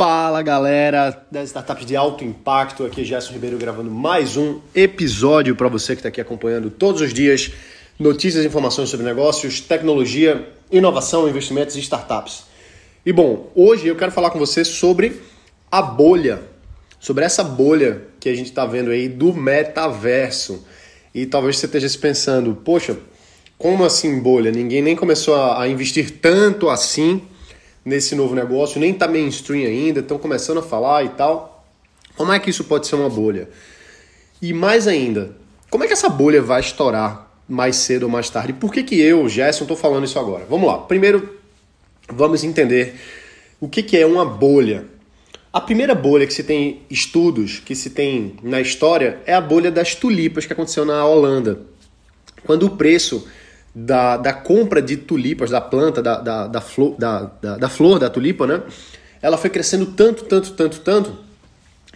Fala galera das startups de alto impacto, aqui é Gerson Ribeiro gravando mais um episódio para você que está aqui acompanhando todos os dias notícias e informações sobre negócios, tecnologia, inovação, investimentos e startups. E bom, hoje eu quero falar com você sobre a bolha, sobre essa bolha que a gente está vendo aí do metaverso. E talvez você esteja se pensando, poxa, como assim bolha? Ninguém nem começou a investir tanto assim nesse novo negócio, nem tá mainstream ainda, estão começando a falar e tal. Como é que isso pode ser uma bolha? E mais ainda, como é que essa bolha vai estourar mais cedo ou mais tarde? Por que, que eu, Gerson, estou falando isso agora? Vamos lá. Primeiro, vamos entender o que, que é uma bolha. A primeira bolha que se tem estudos, que se tem na história, é a bolha das tulipas que aconteceu na Holanda. Quando o preço da, da compra de tulipas, da planta, da, da, da, flor, da, da, da, flor da tulipa, né? Ela foi crescendo tanto, tanto, tanto, tanto,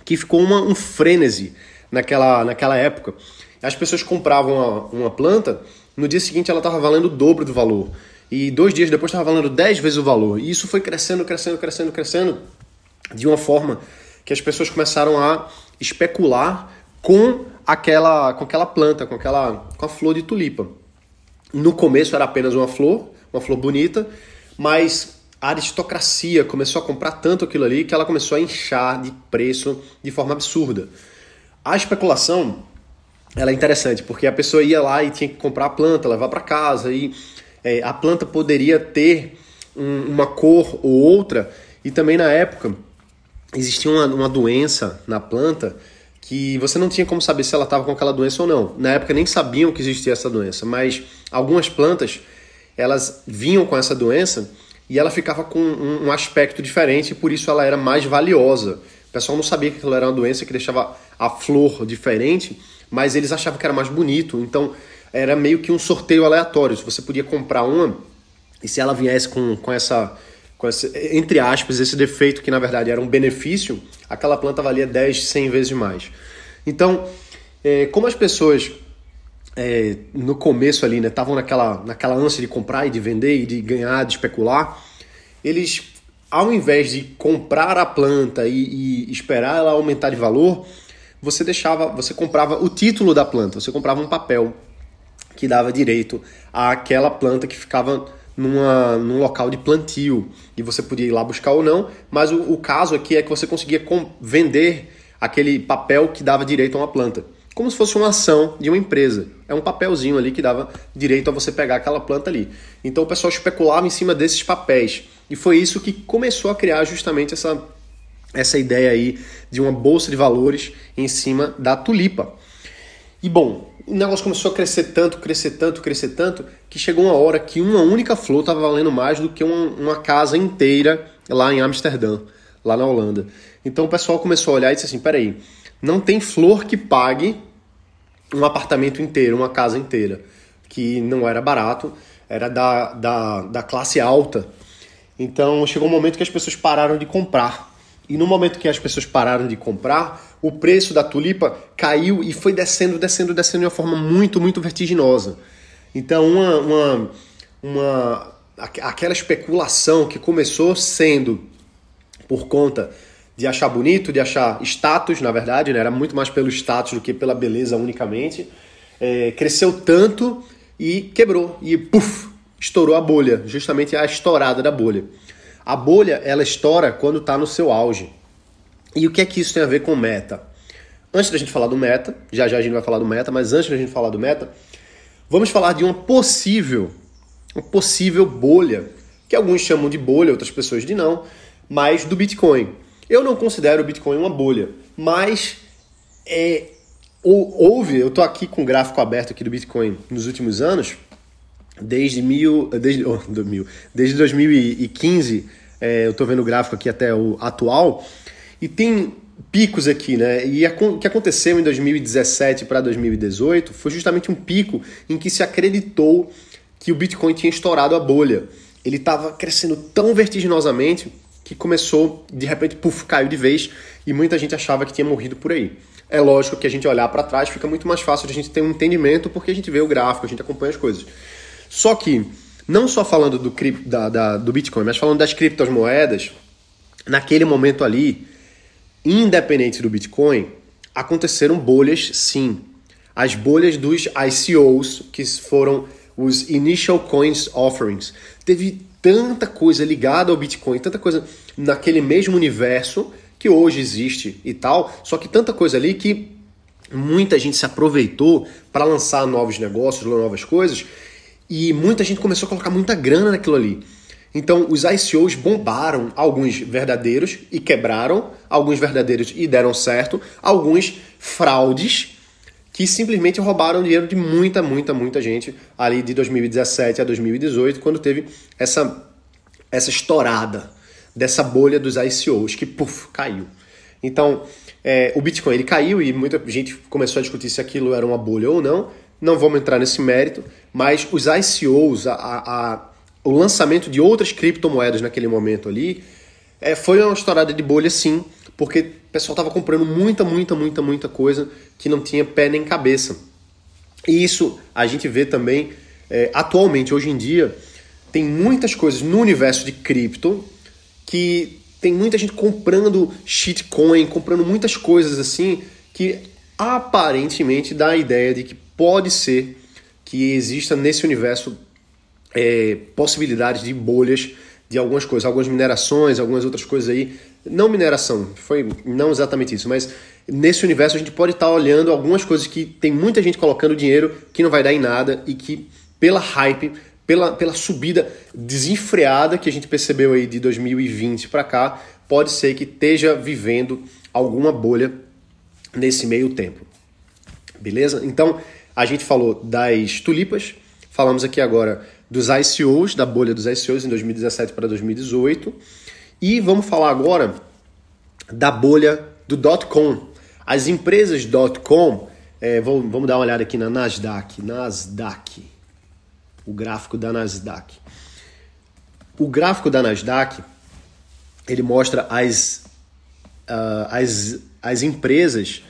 que ficou uma, um frenesi naquela, naquela época. As pessoas compravam uma, uma planta, no dia seguinte ela estava valendo o dobro do valor. E dois dias depois estava valendo dez vezes o valor. E isso foi crescendo, crescendo, crescendo, crescendo, de uma forma que as pessoas começaram a especular com aquela, com aquela planta, com aquela com a flor de tulipa. No começo era apenas uma flor, uma flor bonita, mas a aristocracia começou a comprar tanto aquilo ali que ela começou a inchar de preço de forma absurda. A especulação ela é interessante porque a pessoa ia lá e tinha que comprar a planta, levar para casa e é, a planta poderia ter um, uma cor ou outra e também na época existia uma, uma doença na planta que você não tinha como saber se ela estava com aquela doença ou não. Na época nem sabiam que existia essa doença, mas algumas plantas elas vinham com essa doença e ela ficava com um, aspecto diferente e por isso ela era mais valiosa. O pessoal não sabia que aquilo era uma doença que deixava a flor diferente, mas eles achavam que era mais bonito. Então era meio que um sorteio aleatório. Você podia comprar uma e se ela viesse com, com essa com esse, entre aspas, esse defeito que na verdade era um benefício, aquela planta valia 10, 100 vezes mais. Então, é, como as pessoas é, no começo ali estavam né, naquela, naquela ânsia de comprar e de vender e de ganhar, de especular, eles, ao invés de comprar a planta e, e esperar ela aumentar de valor, você deixava, você comprava o título da planta, você comprava um papel que dava direito àquela planta que ficava numa, num local de plantio e você podia ir lá buscar ou não, mas o, o caso aqui é que você conseguia com, vender aquele papel que dava direito a uma planta. Como se fosse uma ação de uma empresa. É um papelzinho ali que dava direito a você pegar aquela planta ali. Então o pessoal especulava em cima desses papéis. E foi isso que começou a criar justamente essa, essa ideia aí de uma bolsa de valores em cima da tulipa. E bom, o negócio começou a crescer tanto, crescer tanto, crescer tanto, que chegou uma hora que uma única flor estava valendo mais do que uma, uma, casa inteira lá em Amsterdã, lá na Holanda. Então o pessoal começou a olhar e disse assim: peraí, não tem flor que pague um apartamento inteiro, uma casa inteira, que não era barato, era da, da, da classe alta. Então chegou um momento que as pessoas pararam de comprar. E no momento que as pessoas pararam de comprar, o preço da tulipa caiu e foi descendo, descendo, descendo de uma forma muito, muito vertiginosa. Então, uma, uma, uma, aquela especulação que começou sendo por conta de achar bonito, de achar status, na verdade, né? era muito mais pelo status do que pela beleza unicamente, é, cresceu tanto e quebrou. E puf, estourou a bolha, justamente a estourada da bolha. A bolha, ela estoura quando está no seu auge. E o que é que isso tem a ver com meta? Antes da gente falar do meta, já já a gente vai falar do meta, mas antes da gente falar do meta, vamos falar de uma possível, uma possível bolha, que alguns chamam de bolha, outras pessoas de não, mas do Bitcoin. Eu não considero o Bitcoin uma bolha, mas é, houve, eu estou aqui com o gráfico aberto aqui do Bitcoin nos últimos anos, desde, mil, desde, oh, mil, desde 2015, é, eu estou vendo o gráfico aqui até o atual, e tem picos aqui, né? E o que aconteceu em 2017 para 2018 foi justamente um pico em que se acreditou que o Bitcoin tinha estourado a bolha. Ele estava crescendo tão vertiginosamente que começou, de repente, puf, caiu de vez e muita gente achava que tinha morrido por aí. É lógico que a gente olhar para trás fica muito mais fácil de a gente ter um entendimento porque a gente vê o gráfico, a gente acompanha as coisas. Só que, não só falando do, da, da, do Bitcoin, mas falando das criptomoedas, naquele momento ali, independente do Bitcoin, aconteceram bolhas sim. As bolhas dos ICOs, que foram os Initial Coins Offerings. Teve tanta coisa ligada ao Bitcoin, tanta coisa naquele mesmo universo que hoje existe e tal, só que tanta coisa ali que muita gente se aproveitou para lançar novos negócios, novas coisas, e muita gente começou a colocar muita grana naquilo ali. Então, os ICOs bombaram, alguns verdadeiros e quebraram, alguns verdadeiros e deram certo, alguns fraudes que simplesmente roubaram dinheiro de muita, muita, muita gente ali de 2017 a 2018, quando teve essa, essa estourada dessa bolha dos ICOs que, puf, caiu. Então, é, o Bitcoin ele caiu e muita gente começou a discutir se aquilo era uma bolha ou não. Não vamos entrar nesse mérito, mas os ICOs, a, a o lançamento de outras criptomoedas naquele momento ali é, foi uma estourada de bolha sim, porque o pessoal estava comprando muita, muita, muita, muita coisa que não tinha pé nem cabeça. E isso a gente vê também é, atualmente, hoje em dia, tem muitas coisas no universo de cripto que tem muita gente comprando shitcoin, comprando muitas coisas assim que aparentemente dá a ideia de que pode ser que exista nesse universo é, possibilidades de bolhas de algumas coisas, algumas minerações, algumas outras coisas aí. Não mineração, foi não exatamente isso, mas nesse universo a gente pode estar olhando algumas coisas que tem muita gente colocando dinheiro que não vai dar em nada e que pela hype, pela, pela subida desenfreada que a gente percebeu aí de 2020 para cá, pode ser que esteja vivendo alguma bolha nesse meio tempo. Beleza? Então, a gente falou das tulipas, falamos aqui agora dos ICOs, da bolha dos ICOs em 2017 para 2018. E vamos falar agora da bolha do .com. As empresas .com, é, vamos, vamos dar uma olhada aqui na Nasdaq, Nasdaq, o gráfico da Nasdaq. O gráfico da Nasdaq, ele mostra as, uh, as, as empresas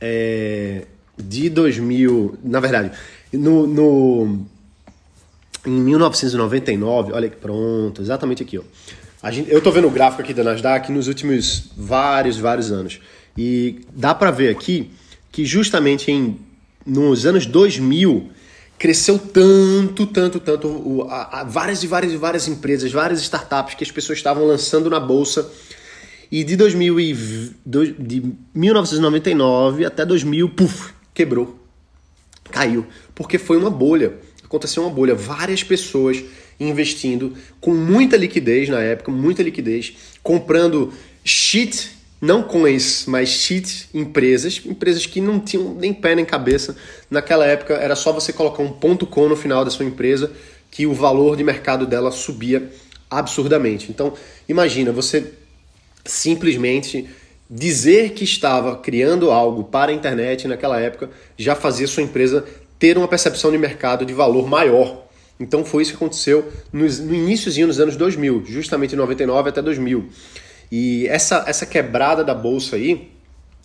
é, de 2000, na verdade, no, no em 1999, olha que pronto, exatamente aqui, ó. A gente, eu tô vendo o gráfico aqui da Nasdaq nos últimos vários, vários anos. E dá para ver aqui que justamente em nos anos 2000 cresceu tanto, tanto, tanto o, a, a, várias e várias e várias empresas, várias startups que as pessoas estavam lançando na bolsa. E de 2000 e, de 1999 até 2000, puf, quebrou. Caiu, porque foi uma bolha aconteceu uma bolha, várias pessoas investindo com muita liquidez na época, muita liquidez, comprando shit, não coins, mas shit empresas, empresas que não tinham nem pé nem cabeça. Naquela época era só você colocar um ponto .com no final da sua empresa que o valor de mercado dela subia absurdamente. Então, imagina você simplesmente dizer que estava criando algo para a internet naquela época já fazia sua empresa ter uma percepção de mercado de valor maior. Então foi isso que aconteceu no, no iníciozinho dos anos 2000, justamente de 99 até 2000. E essa, essa quebrada da bolsa aí,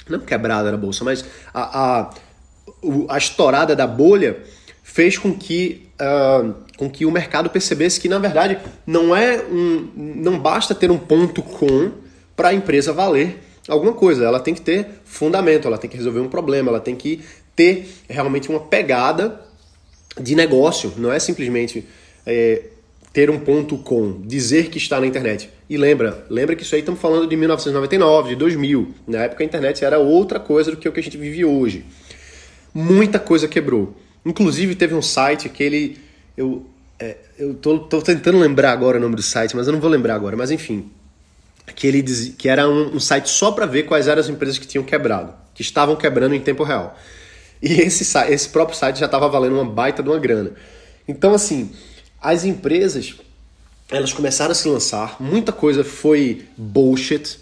não quebrada da bolsa, mas a, a, a estourada da bolha fez com que, uh, com que o mercado percebesse que, na verdade, não é um. não basta ter um ponto com para a empresa valer alguma coisa. Ela tem que ter fundamento, ela tem que resolver um problema, ela tem que ter realmente uma pegada de negócio, não é simplesmente é, ter um ponto com, dizer que está na internet. E lembra, lembra que isso aí estamos falando de 1999, de 2000. Na época a internet era outra coisa do que o que a gente vive hoje. Muita coisa quebrou. Inclusive teve um site que ele. Eu, é, eu tô, tô, tentando lembrar agora o nome do site, mas eu não vou lembrar agora. Mas enfim, que ele diz, que era um, um site só para ver quais eram as empresas que tinham quebrado, que estavam quebrando em tempo real. E esse, esse próprio site já estava valendo uma baita de uma grana. Então, assim, as empresas elas começaram a se lançar, muita coisa foi bullshit,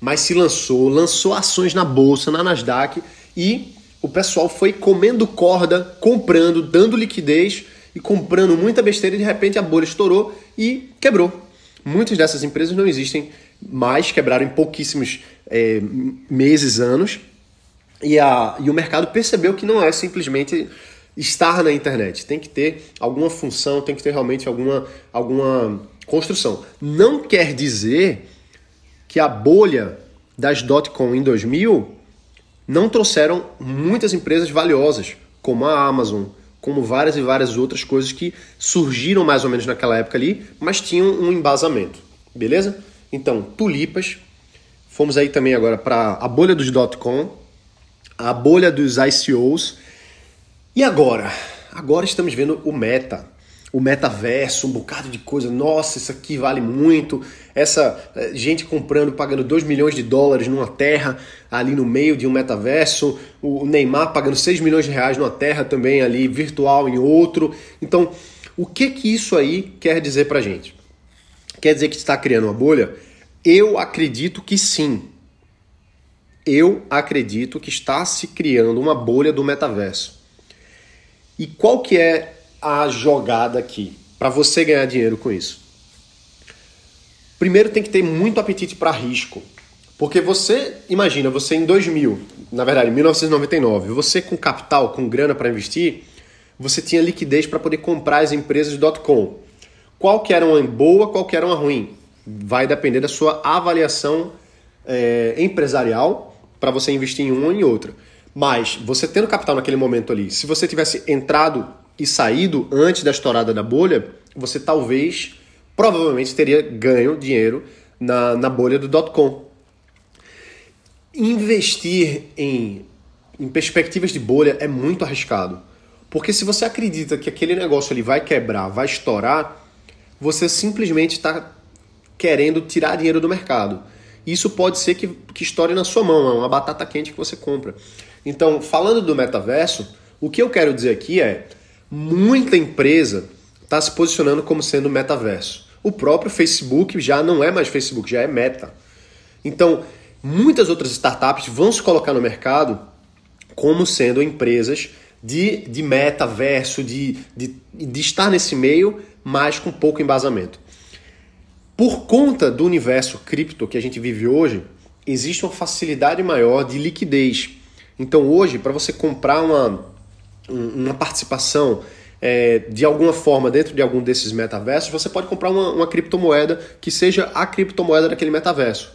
mas se lançou, lançou ações na bolsa, na Nasdaq, e o pessoal foi comendo corda, comprando, dando liquidez e comprando muita besteira, e de repente a bolha estourou e quebrou. Muitas dessas empresas não existem mais, quebraram em pouquíssimos é, meses, anos, e, a, e o mercado percebeu que não é simplesmente estar na internet. Tem que ter alguma função, tem que ter realmente alguma, alguma construção. Não quer dizer que a bolha das dot-com em 2000 não trouxeram muitas empresas valiosas, como a Amazon, como várias e várias outras coisas que surgiram mais ou menos naquela época ali, mas tinham um embasamento, beleza? Então, tulipas. Fomos aí também agora para a bolha dos dot-com, a bolha dos ICOs. E agora? Agora estamos vendo o meta o metaverso, um bocado de coisa. Nossa, isso aqui vale muito. Essa eh, gente comprando, pagando 2 milhões de dólares numa terra ali no meio de um metaverso. O Neymar pagando 6 milhões de reais numa terra também ali virtual em outro. Então, o que que isso aí quer dizer pra gente? Quer dizer que está criando uma bolha? Eu acredito que sim. Eu acredito que está se criando uma bolha do metaverso. E qual que é a jogada aqui para você ganhar dinheiro com isso? Primeiro tem que ter muito apetite para risco. Porque você, imagina, você em 2000, na verdade, em 1999, você com capital, com grana para investir, você tinha liquidez para poder comprar as empresas .com. Qual que era uma boa, qual que era uma ruim? Vai depender da sua avaliação é, empresarial para você investir em uma em outra. Mas você tendo capital naquele momento ali, se você tivesse entrado e saído antes da estourada da bolha, você talvez, provavelmente, teria ganho dinheiro na, na bolha do dot-com. Investir em, em perspectivas de bolha é muito arriscado. Porque se você acredita que aquele negócio ali vai quebrar, vai estourar, você simplesmente está querendo tirar dinheiro do mercado. Isso pode ser que, que estoure na sua mão, é uma batata quente que você compra. Então, falando do metaverso, o que eu quero dizer aqui é muita empresa está se posicionando como sendo metaverso. O próprio Facebook já não é mais Facebook, já é meta. Então, muitas outras startups vão se colocar no mercado como sendo empresas de, de metaverso, de, de, de estar nesse meio, mas com pouco embasamento. Por conta do universo cripto que a gente vive hoje, existe uma facilidade maior de liquidez. Então, hoje, para você comprar uma, uma participação é, de alguma forma dentro de algum desses metaversos, você pode comprar uma, uma criptomoeda que seja a criptomoeda daquele metaverso.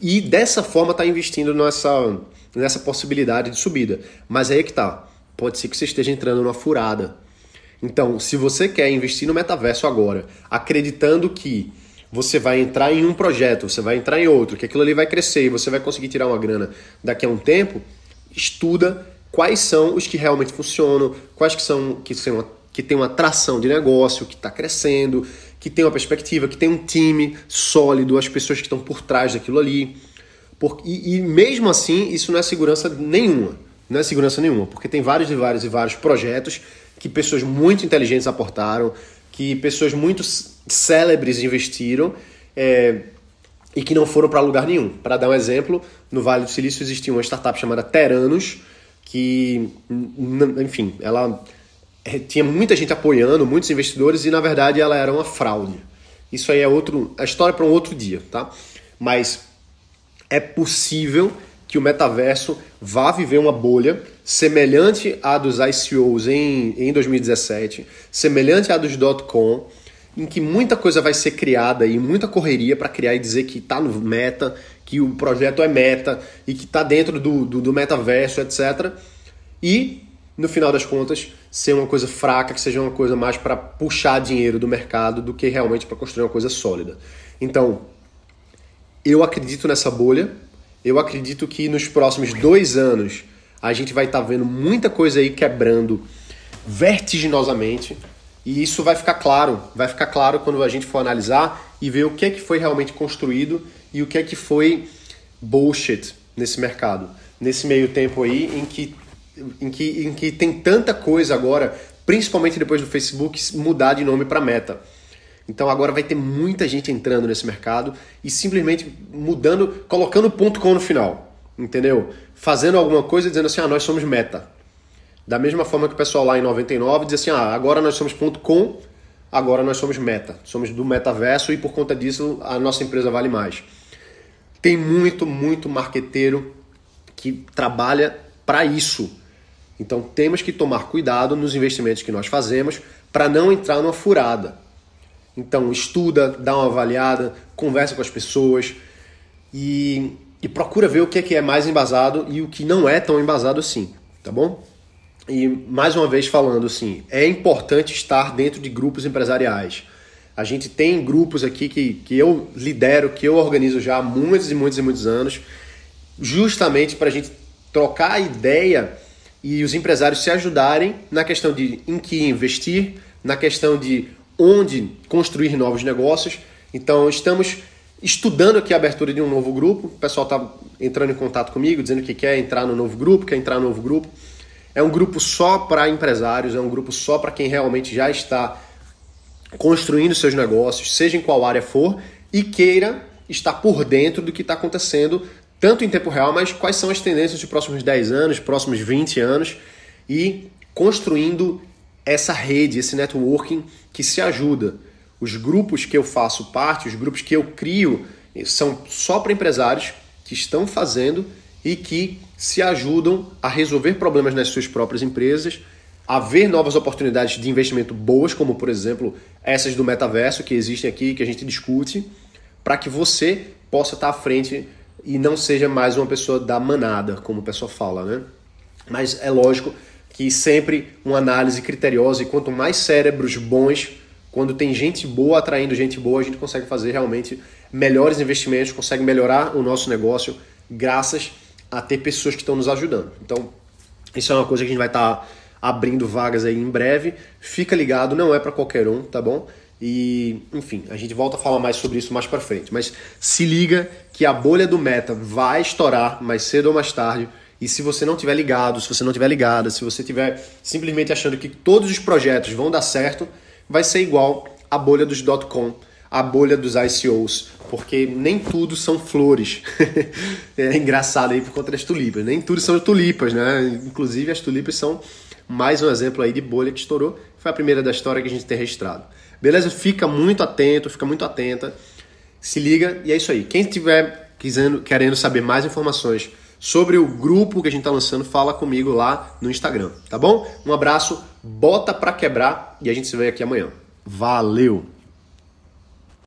E dessa forma está investindo nessa, nessa possibilidade de subida. Mas aí é que tá. Pode ser que você esteja entrando numa furada. Então, se você quer investir no metaverso agora, acreditando que você vai entrar em um projeto, você vai entrar em outro, que aquilo ali vai crescer e você vai conseguir tirar uma grana daqui a um tempo, estuda quais são os que realmente funcionam, quais que são que, são, que tem uma tração de negócio, que está crescendo, que tem uma perspectiva, que tem um time sólido, as pessoas que estão por trás daquilo ali. Por, e, e, mesmo assim, isso não é segurança nenhuma. Não é segurança nenhuma, porque tem vários e vários e vários projetos que pessoas muito inteligentes aportaram, que pessoas muito célebres investiram é, e que não foram para lugar nenhum. Para dar um exemplo, no Vale do Silício existia uma startup chamada Teranos, que, enfim, ela é, tinha muita gente apoiando, muitos investidores, e na verdade ela era uma fraude. Isso aí é outro, a história para um outro dia, tá? Mas é possível que o metaverso vá viver uma bolha semelhante à dos ICOs em, em 2017, semelhante à dos dot-com, em que muita coisa vai ser criada e muita correria para criar e dizer que está no meta, que o projeto é meta e que está dentro do, do, do, metaverso, etc. E, no final das contas, ser uma coisa fraca, que seja uma coisa mais para puxar dinheiro do mercado do que realmente para construir uma coisa sólida. Então, eu acredito nessa bolha, eu acredito que nos próximos dois anos a gente vai estar tá vendo muita coisa aí quebrando vertiginosamente. E isso vai ficar claro, vai ficar claro quando a gente for analisar e ver o que é que foi realmente construído e o que é que foi bullshit nesse mercado. Nesse meio tempo aí em que, em que, em que tem tanta coisa agora, principalmente depois do Facebook mudar de nome para Meta. Então agora vai ter muita gente entrando nesse mercado e simplesmente mudando, colocando ponto com no final, entendeu? Fazendo alguma coisa dizendo assim, ah, nós somos Meta. Da mesma forma que o pessoal lá em 99 dizia assim, ah, agora nós somos com, agora nós somos Meta. Somos do metaverso e por conta disso a nossa empresa vale mais. Tem muito, muito marqueteiro que trabalha para isso. Então temos que tomar cuidado nos investimentos que nós fazemos para não entrar numa furada. Então estuda, dá uma avaliada, conversa com as pessoas. e, e procura ver o que é, que é mais embasado e o que não é tão embasado assim, tá bom? E mais uma vez falando assim, é importante estar dentro de grupos empresariais. A gente tem grupos aqui que, que eu lidero, que eu organizo já há muitos e muitos e muitos anos, justamente para a gente trocar ideia e os empresários se ajudarem na questão de em que investir, na questão de onde construir novos negócios. Então, estamos estudando aqui a abertura de um novo grupo. O pessoal está entrando em contato comigo, dizendo que quer entrar no novo grupo, quer entrar no novo grupo. É um grupo só para empresários, é um grupo só para quem realmente já está construindo seus negócios, seja em qual área for, e queira estar por dentro do que está acontecendo, tanto em tempo real, mas quais são as tendências dos próximos 10 anos, próximos 20 anos, e construindo essa rede, esse networking que se ajuda. Os grupos que eu faço parte, os grupos que eu crio, são só para empresários que estão fazendo e que se ajudam a resolver problemas nas suas próprias empresas, a ver novas oportunidades de investimento boas, como por exemplo essas do metaverso que existem aqui, que a gente discute, para que você possa estar à frente e não seja mais uma pessoa da manada, como o pessoal fala, né? Mas é lógico que sempre uma análise criteriosa e quanto mais cérebros bons, quando tem gente boa atraindo gente boa, a gente consegue fazer realmente melhores investimentos, consegue melhorar o nosso negócio graças a ter pessoas que estão nos ajudando. Então, isso é uma coisa que a gente vai estar tá abrindo vagas aí em breve. Fica ligado, não é para qualquer um, tá bom? E, enfim, a gente volta a falar mais sobre isso mais para frente. Mas se liga que a bolha do meta vai estourar mais cedo ou mais tarde. E se você não tiver ligado, se você não tiver ligada, se você tiver simplesmente achando que todos os projetos vão dar certo, vai ser igual a bolha dos .com, a bolha dos ICOs, porque nem tudo são flores. é engraçado aí por conta das tulipas. Nem tudo são tulipas, né? Inclusive as tulipas são mais um exemplo aí de bolha que estourou. Foi a primeira da história que a gente tem registrado. Beleza? Fica muito atento, fica muito atenta. Se liga e é isso aí. Quem estiver quisendo, querendo saber mais informações sobre o grupo que a gente está lançando, fala comigo lá no Instagram, tá bom? Um abraço, bota pra quebrar e a gente se vê aqui amanhã. Valeu!